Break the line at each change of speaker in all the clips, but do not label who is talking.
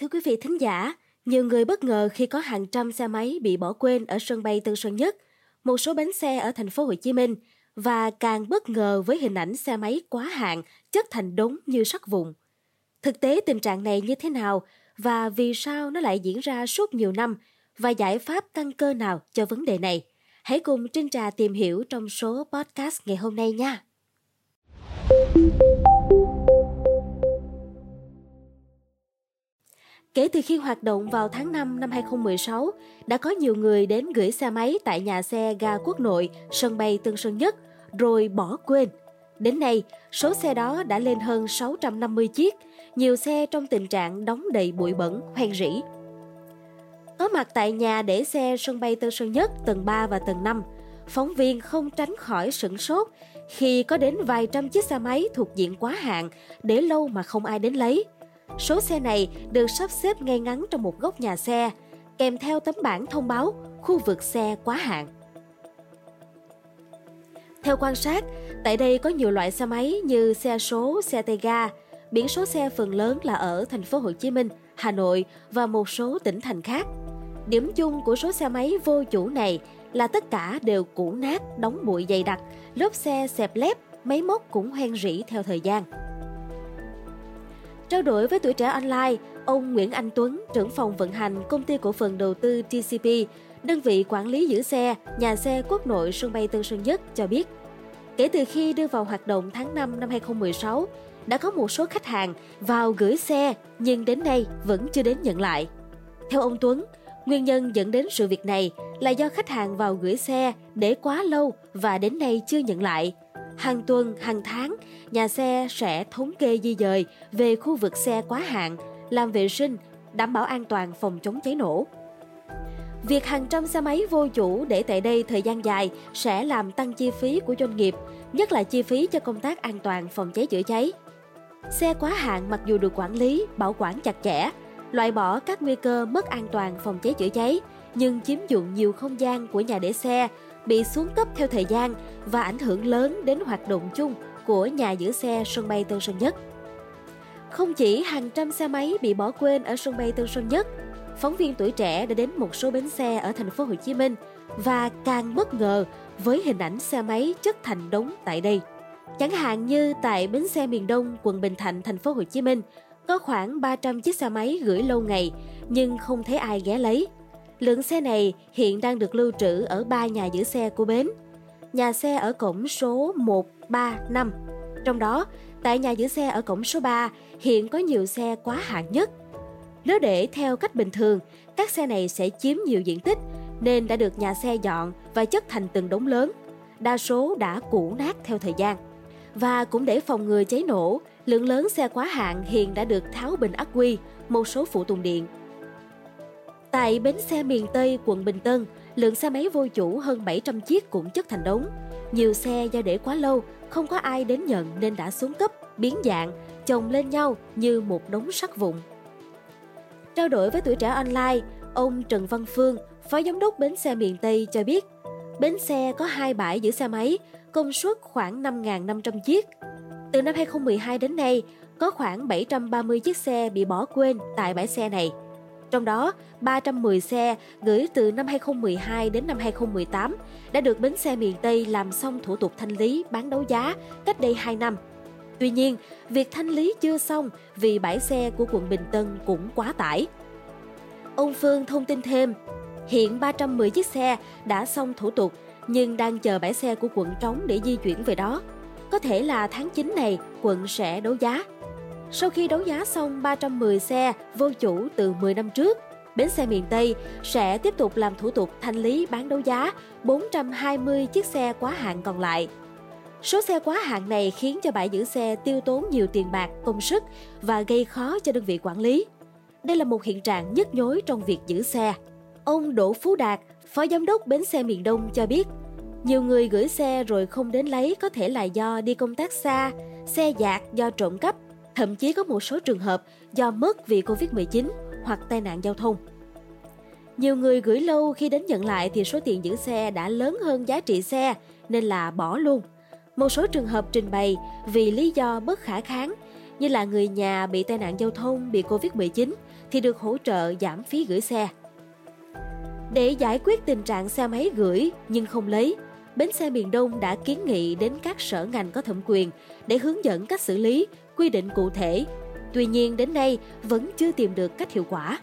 Thưa quý vị thính giả, nhiều người bất ngờ khi có hàng trăm xe máy bị bỏ quên ở sân bay Tân Sơn Nhất, một số bến xe ở thành phố Hồ Chí Minh và càng bất ngờ với hình ảnh xe máy quá hạn chất thành đống như sắt vụn. Thực tế tình trạng này như thế nào và vì sao nó lại diễn ra suốt nhiều năm và giải pháp căn cơ nào cho vấn đề này? Hãy cùng Trinh Trà tìm hiểu trong số podcast ngày hôm nay nha. Kể từ khi hoạt động vào tháng 5 năm 2016, đã có nhiều người đến gửi xe máy tại nhà xe ga quốc nội, sân bay Tân Sơn Nhất, rồi bỏ quên. Đến nay, số xe đó đã lên hơn 650 chiếc, nhiều xe trong tình trạng đóng đầy bụi bẩn, hoen rỉ. Có mặt tại nhà để xe sân bay Tân Sơn Nhất tầng 3 và tầng 5, phóng viên không tránh khỏi sửng sốt khi có đến vài trăm chiếc xe máy thuộc diện quá hạn để lâu mà không ai đến lấy – Số xe này được sắp xếp ngay ngắn trong một góc nhà xe, kèm theo tấm bảng thông báo khu vực xe quá hạn. Theo quan sát, tại đây có nhiều loại xe máy như xe số, xe tay ga, biển số xe phần lớn là ở thành phố Hồ Chí Minh, Hà Nội và một số tỉnh thành khác. Điểm chung của số xe máy vô chủ này là tất cả đều cũ nát, đóng bụi dày đặc, lớp xe xẹp lép, máy móc cũng hoen rỉ theo thời gian. Trao đổi với tuổi trẻ online, ông Nguyễn Anh Tuấn, trưởng phòng vận hành công ty cổ phần đầu tư TCP, đơn vị quản lý giữ xe, nhà xe quốc nội sân bay Tân Sơn Nhất cho biết, kể từ khi đưa vào hoạt động tháng 5 năm 2016, đã có một số khách hàng vào gửi xe nhưng đến nay vẫn chưa đến nhận lại. Theo ông Tuấn, nguyên nhân dẫn đến sự việc này là do khách hàng vào gửi xe để quá lâu và đến nay chưa nhận lại – hàng tuần, hàng tháng, nhà xe sẽ thống kê di dời về khu vực xe quá hạn, làm vệ sinh, đảm bảo an toàn phòng chống cháy nổ. Việc hàng trăm xe máy vô chủ để tại đây thời gian dài sẽ làm tăng chi phí của doanh nghiệp, nhất là chi phí cho công tác an toàn phòng cháy chữa cháy. Xe quá hạn mặc dù được quản lý, bảo quản chặt chẽ, loại bỏ các nguy cơ mất an toàn phòng cháy chữa cháy, nhưng chiếm dụng nhiều không gian của nhà để xe bị xuống cấp theo thời gian và ảnh hưởng lớn đến hoạt động chung của nhà giữ xe sân bay Tân Sơn Nhất. Không chỉ hàng trăm xe máy bị bỏ quên ở sân bay Tân Sơn Nhất, phóng viên tuổi trẻ đã đến một số bến xe ở thành phố Hồ Chí Minh và càng bất ngờ với hình ảnh xe máy chất thành đống tại đây. Chẳng hạn như tại bến xe miền Đông, quận Bình Thạnh, thành phố Hồ Chí Minh, có khoảng 300 chiếc xe máy gửi lâu ngày nhưng không thấy ai ghé lấy. Lượng xe này hiện đang được lưu trữ ở ba nhà giữ xe của bến. Nhà xe ở cổng số 135. Trong đó, tại nhà giữ xe ở cổng số 3 hiện có nhiều xe quá hạn nhất. Nếu để theo cách bình thường, các xe này sẽ chiếm nhiều diện tích nên đã được nhà xe dọn và chất thành từng đống lớn. Đa số đã cũ nát theo thời gian. Và cũng để phòng ngừa cháy nổ, lượng lớn xe quá hạn hiện đã được tháo bình ắc quy, một số phụ tùng điện Tại bến xe miền Tây, quận Bình Tân, lượng xe máy vô chủ hơn 700 chiếc cũng chất thành đống. Nhiều xe do để quá lâu, không có ai đến nhận nên đã xuống cấp, biến dạng, chồng lên nhau như một đống sắt vụn. Trao đổi với tuổi trẻ online, ông Trần Văn Phương, phó giám đốc bến xe miền Tây cho biết, bến xe có hai bãi giữ xe máy, công suất khoảng 5.500 chiếc. Từ năm 2012 đến nay, có khoảng 730 chiếc xe bị bỏ quên tại bãi xe này – trong đó, 310 xe gửi từ năm 2012 đến năm 2018 đã được bến xe miền Tây làm xong thủ tục thanh lý bán đấu giá cách đây 2 năm. Tuy nhiên, việc thanh lý chưa xong vì bãi xe của quận Bình Tân cũng quá tải. Ông Phương thông tin thêm, hiện 310 chiếc xe đã xong thủ tục nhưng đang chờ bãi xe của quận trống để di chuyển về đó. Có thể là tháng 9 này quận sẽ đấu giá. Sau khi đấu giá xong 310 xe vô chủ từ 10 năm trước, bến xe miền Tây sẽ tiếp tục làm thủ tục thanh lý bán đấu giá 420 chiếc xe quá hạn còn lại. Số xe quá hạn này khiến cho bãi giữ xe tiêu tốn nhiều tiền bạc, công sức và gây khó cho đơn vị quản lý. Đây là một hiện trạng nhức nhối trong việc giữ xe. Ông Đỗ Phú Đạt, Phó Giám đốc Bến xe miền Đông cho biết, nhiều người gửi xe rồi không đến lấy có thể là do đi công tác xa, xe dạt do trộm cắp thậm chí có một số trường hợp do mất vì Covid-19 hoặc tai nạn giao thông. Nhiều người gửi lâu khi đến nhận lại thì số tiền giữ xe đã lớn hơn giá trị xe nên là bỏ luôn. Một số trường hợp trình bày vì lý do bất khả kháng như là người nhà bị tai nạn giao thông, bị Covid-19 thì được hỗ trợ giảm phí gửi xe. Để giải quyết tình trạng xe máy gửi nhưng không lấy, Bến xe miền Đông đã kiến nghị đến các sở ngành có thẩm quyền để hướng dẫn cách xử lý, quy định cụ thể. Tuy nhiên đến nay vẫn chưa tìm được cách hiệu quả.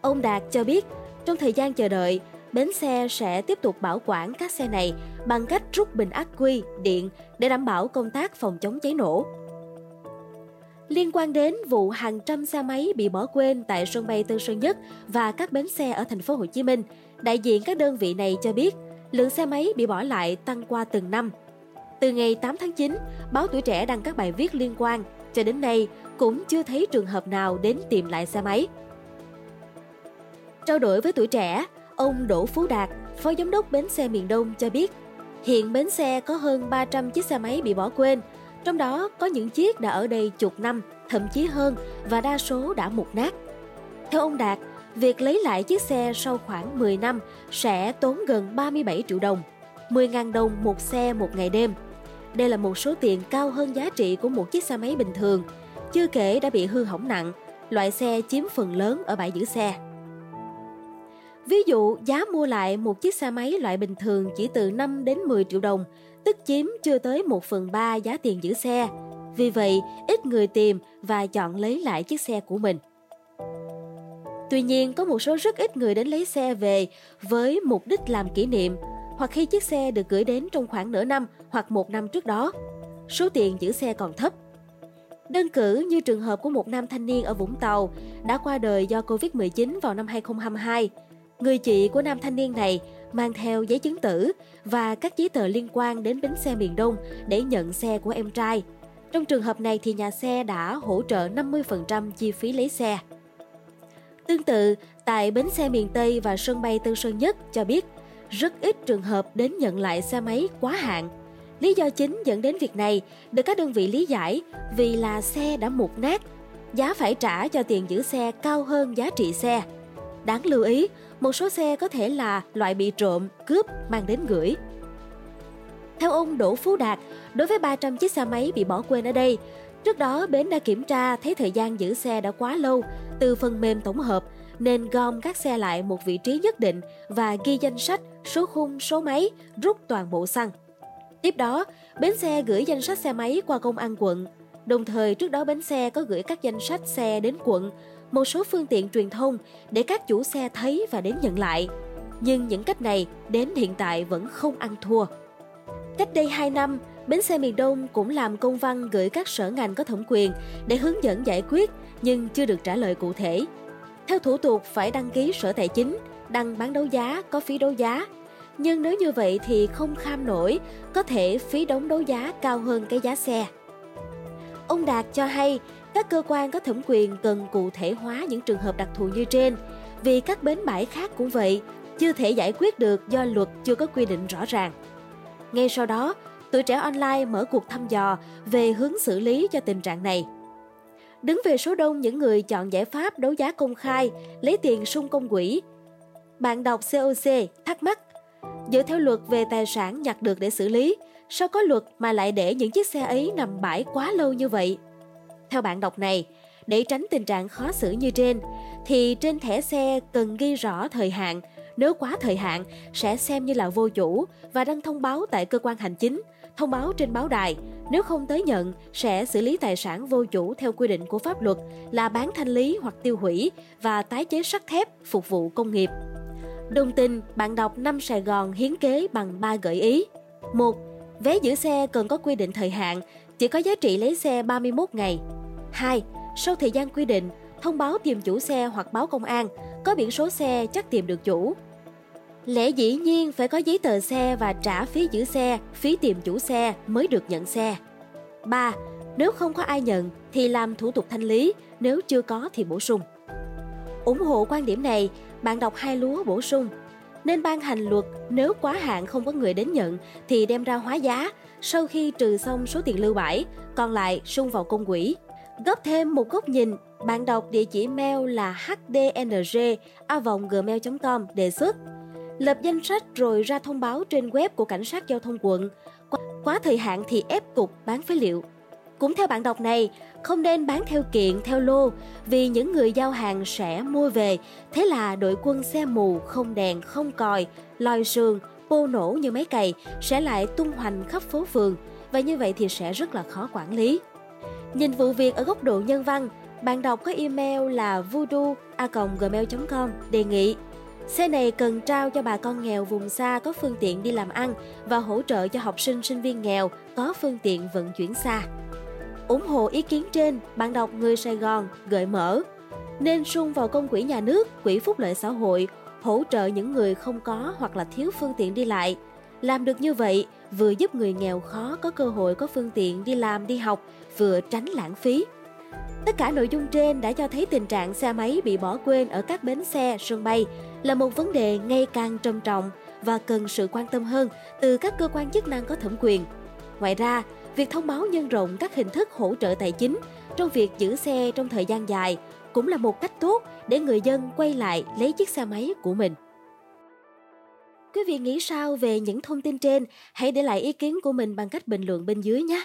Ông Đạt cho biết, trong thời gian chờ đợi, bến xe sẽ tiếp tục bảo quản các xe này bằng cách rút bình ắc quy, điện để đảm bảo công tác phòng chống cháy nổ. Liên quan đến vụ hàng trăm xe máy bị bỏ quên tại sân bay Tân Sơn Nhất và các bến xe ở thành phố Hồ Chí Minh, đại diện các đơn vị này cho biết lượng xe máy bị bỏ lại tăng qua từng năm. Từ ngày 8 tháng 9, báo Tuổi Trẻ đăng các bài viết liên quan, cho đến nay cũng chưa thấy trường hợp nào đến tìm lại xe máy. Trao đổi với Tuổi Trẻ, ông Đỗ Phú Đạt, Phó Giám đốc Bến xe miền Đông cho biết, hiện bến xe có hơn 300 chiếc xe máy bị bỏ quên, trong đó có những chiếc đã ở đây chục năm, thậm chí hơn và đa số đã mục nát. Theo ông Đạt, việc lấy lại chiếc xe sau khoảng 10 năm sẽ tốn gần 37 triệu đồng, 10.000 đồng một xe một ngày đêm. Đây là một số tiền cao hơn giá trị của một chiếc xe máy bình thường, chưa kể đã bị hư hỏng nặng, loại xe chiếm phần lớn ở bãi giữ xe. Ví dụ, giá mua lại một chiếc xe máy loại bình thường chỉ từ 5 đến 10 triệu đồng, tức chiếm chưa tới 1 phần 3 giá tiền giữ xe. Vì vậy, ít người tìm và chọn lấy lại chiếc xe của mình. Tuy nhiên, có một số rất ít người đến lấy xe về với mục đích làm kỷ niệm hoặc khi chiếc xe được gửi đến trong khoảng nửa năm hoặc một năm trước đó. Số tiền giữ xe còn thấp. Đơn cử như trường hợp của một nam thanh niên ở Vũng Tàu đã qua đời do Covid-19 vào năm 2022. Người chị của nam thanh niên này mang theo giấy chứng tử và các giấy tờ liên quan đến bến xe miền Đông để nhận xe của em trai. Trong trường hợp này thì nhà xe đã hỗ trợ 50% chi phí lấy xe. Tương tự, tại bến xe miền Tây và sân bay Tân Sơn Nhất cho biết, rất ít trường hợp đến nhận lại xe máy quá hạn. Lý do chính dẫn đến việc này được các đơn vị lý giải vì là xe đã mục nát, giá phải trả cho tiền giữ xe cao hơn giá trị xe. Đáng lưu ý, một số xe có thể là loại bị trộm, cướp mang đến gửi. Theo ông Đỗ Phú Đạt, đối với 300 chiếc xe máy bị bỏ quên ở đây, trước đó bến đã kiểm tra thấy thời gian giữ xe đã quá lâu từ phần mềm tổng hợp nên gom các xe lại một vị trí nhất định và ghi danh sách, số khung, số máy, rút toàn bộ xăng. Tiếp đó, bến xe gửi danh sách xe máy qua công an quận. Đồng thời trước đó bến xe có gửi các danh sách xe đến quận, một số phương tiện truyền thông để các chủ xe thấy và đến nhận lại. Nhưng những cách này đến hiện tại vẫn không ăn thua. Cách đây 2 năm, Bến xe miền Đông cũng làm công văn gửi các sở ngành có thẩm quyền để hướng dẫn giải quyết nhưng chưa được trả lời cụ thể. Theo thủ tục phải đăng ký sở tài chính, đăng bán đấu giá có phí đấu giá. Nhưng nếu như vậy thì không kham nổi, có thể phí đóng đấu giá cao hơn cái giá xe. Ông Đạt cho hay các cơ quan có thẩm quyền cần cụ thể hóa những trường hợp đặc thù như trên, vì các bến bãi khác cũng vậy, chưa thể giải quyết được do luật chưa có quy định rõ ràng. Ngay sau đó, Tuổi trẻ online mở cuộc thăm dò về hướng xử lý cho tình trạng này. Đứng về số đông những người chọn giải pháp đấu giá công khai, lấy tiền sung công quỹ. Bạn đọc COC thắc mắc, dựa theo luật về tài sản nhặt được để xử lý, sao có luật mà lại để những chiếc xe ấy nằm bãi quá lâu như vậy? Theo bạn đọc này, để tránh tình trạng khó xử như trên, thì trên thẻ xe cần ghi rõ thời hạn, nếu quá thời hạn sẽ xem như là vô chủ và đăng thông báo tại cơ quan hành chính thông báo trên báo đài, nếu không tới nhận sẽ xử lý tài sản vô chủ theo quy định của pháp luật là bán thanh lý hoặc tiêu hủy và tái chế sắt thép phục vụ công nghiệp. Đồng tình, bạn đọc năm Sài Gòn hiến kế bằng 3 gợi ý. 1. Vé giữ xe cần có quy định thời hạn, chỉ có giá trị lấy xe 31 ngày. 2. Sau thời gian quy định, thông báo tìm chủ xe hoặc báo công an, có biển số xe chắc tìm được chủ. Lẽ dĩ nhiên phải có giấy tờ xe và trả phí giữ xe, phí tìm chủ xe mới được nhận xe. 3. Nếu không có ai nhận thì làm thủ tục thanh lý, nếu chưa có thì bổ sung. ủng hộ quan điểm này, bạn đọc hai lúa bổ sung. Nên ban hành luật nếu quá hạn không có người đến nhận thì đem ra hóa giá, sau khi trừ xong số tiền lưu bãi, còn lại sung vào công quỹ. Góp thêm một góc nhìn, bạn đọc địa chỉ mail là hdng.gmail.com đề xuất lập danh sách rồi ra thông báo trên web của cảnh sát giao thông quận. Quá thời hạn thì ép cục bán phế liệu. Cũng theo bạn đọc này, không nên bán theo kiện, theo lô vì những người giao hàng sẽ mua về. Thế là đội quân xe mù, không đèn, không còi, lòi sườn, bô nổ như máy cày sẽ lại tung hoành khắp phố phường và như vậy thì sẽ rất là khó quản lý. Nhìn vụ việc ở góc độ nhân văn, bạn đọc có email là voodoo.gmail.com đề nghị Xe này cần trao cho bà con nghèo vùng xa có phương tiện đi làm ăn và hỗ trợ cho học sinh sinh viên nghèo có phương tiện vận chuyển xa. ủng hộ ý kiến trên, bạn đọc Người Sài Gòn gợi mở nên sung vào công quỹ nhà nước, quỹ phúc lợi xã hội, hỗ trợ những người không có hoặc là thiếu phương tiện đi lại. Làm được như vậy, vừa giúp người nghèo khó có cơ hội có phương tiện đi làm, đi học, vừa tránh lãng phí. Tất cả nội dung trên đã cho thấy tình trạng xe máy bị bỏ quên ở các bến xe, sân bay là một vấn đề ngày càng trầm trọng và cần sự quan tâm hơn từ các cơ quan chức năng có thẩm quyền. Ngoài ra, việc thông báo nhân rộng các hình thức hỗ trợ tài chính trong việc giữ xe trong thời gian dài cũng là một cách tốt để người dân quay lại lấy chiếc xe máy của mình. Quý vị nghĩ sao về những thông tin trên? Hãy để lại ý kiến của mình bằng cách bình luận bên dưới nhé.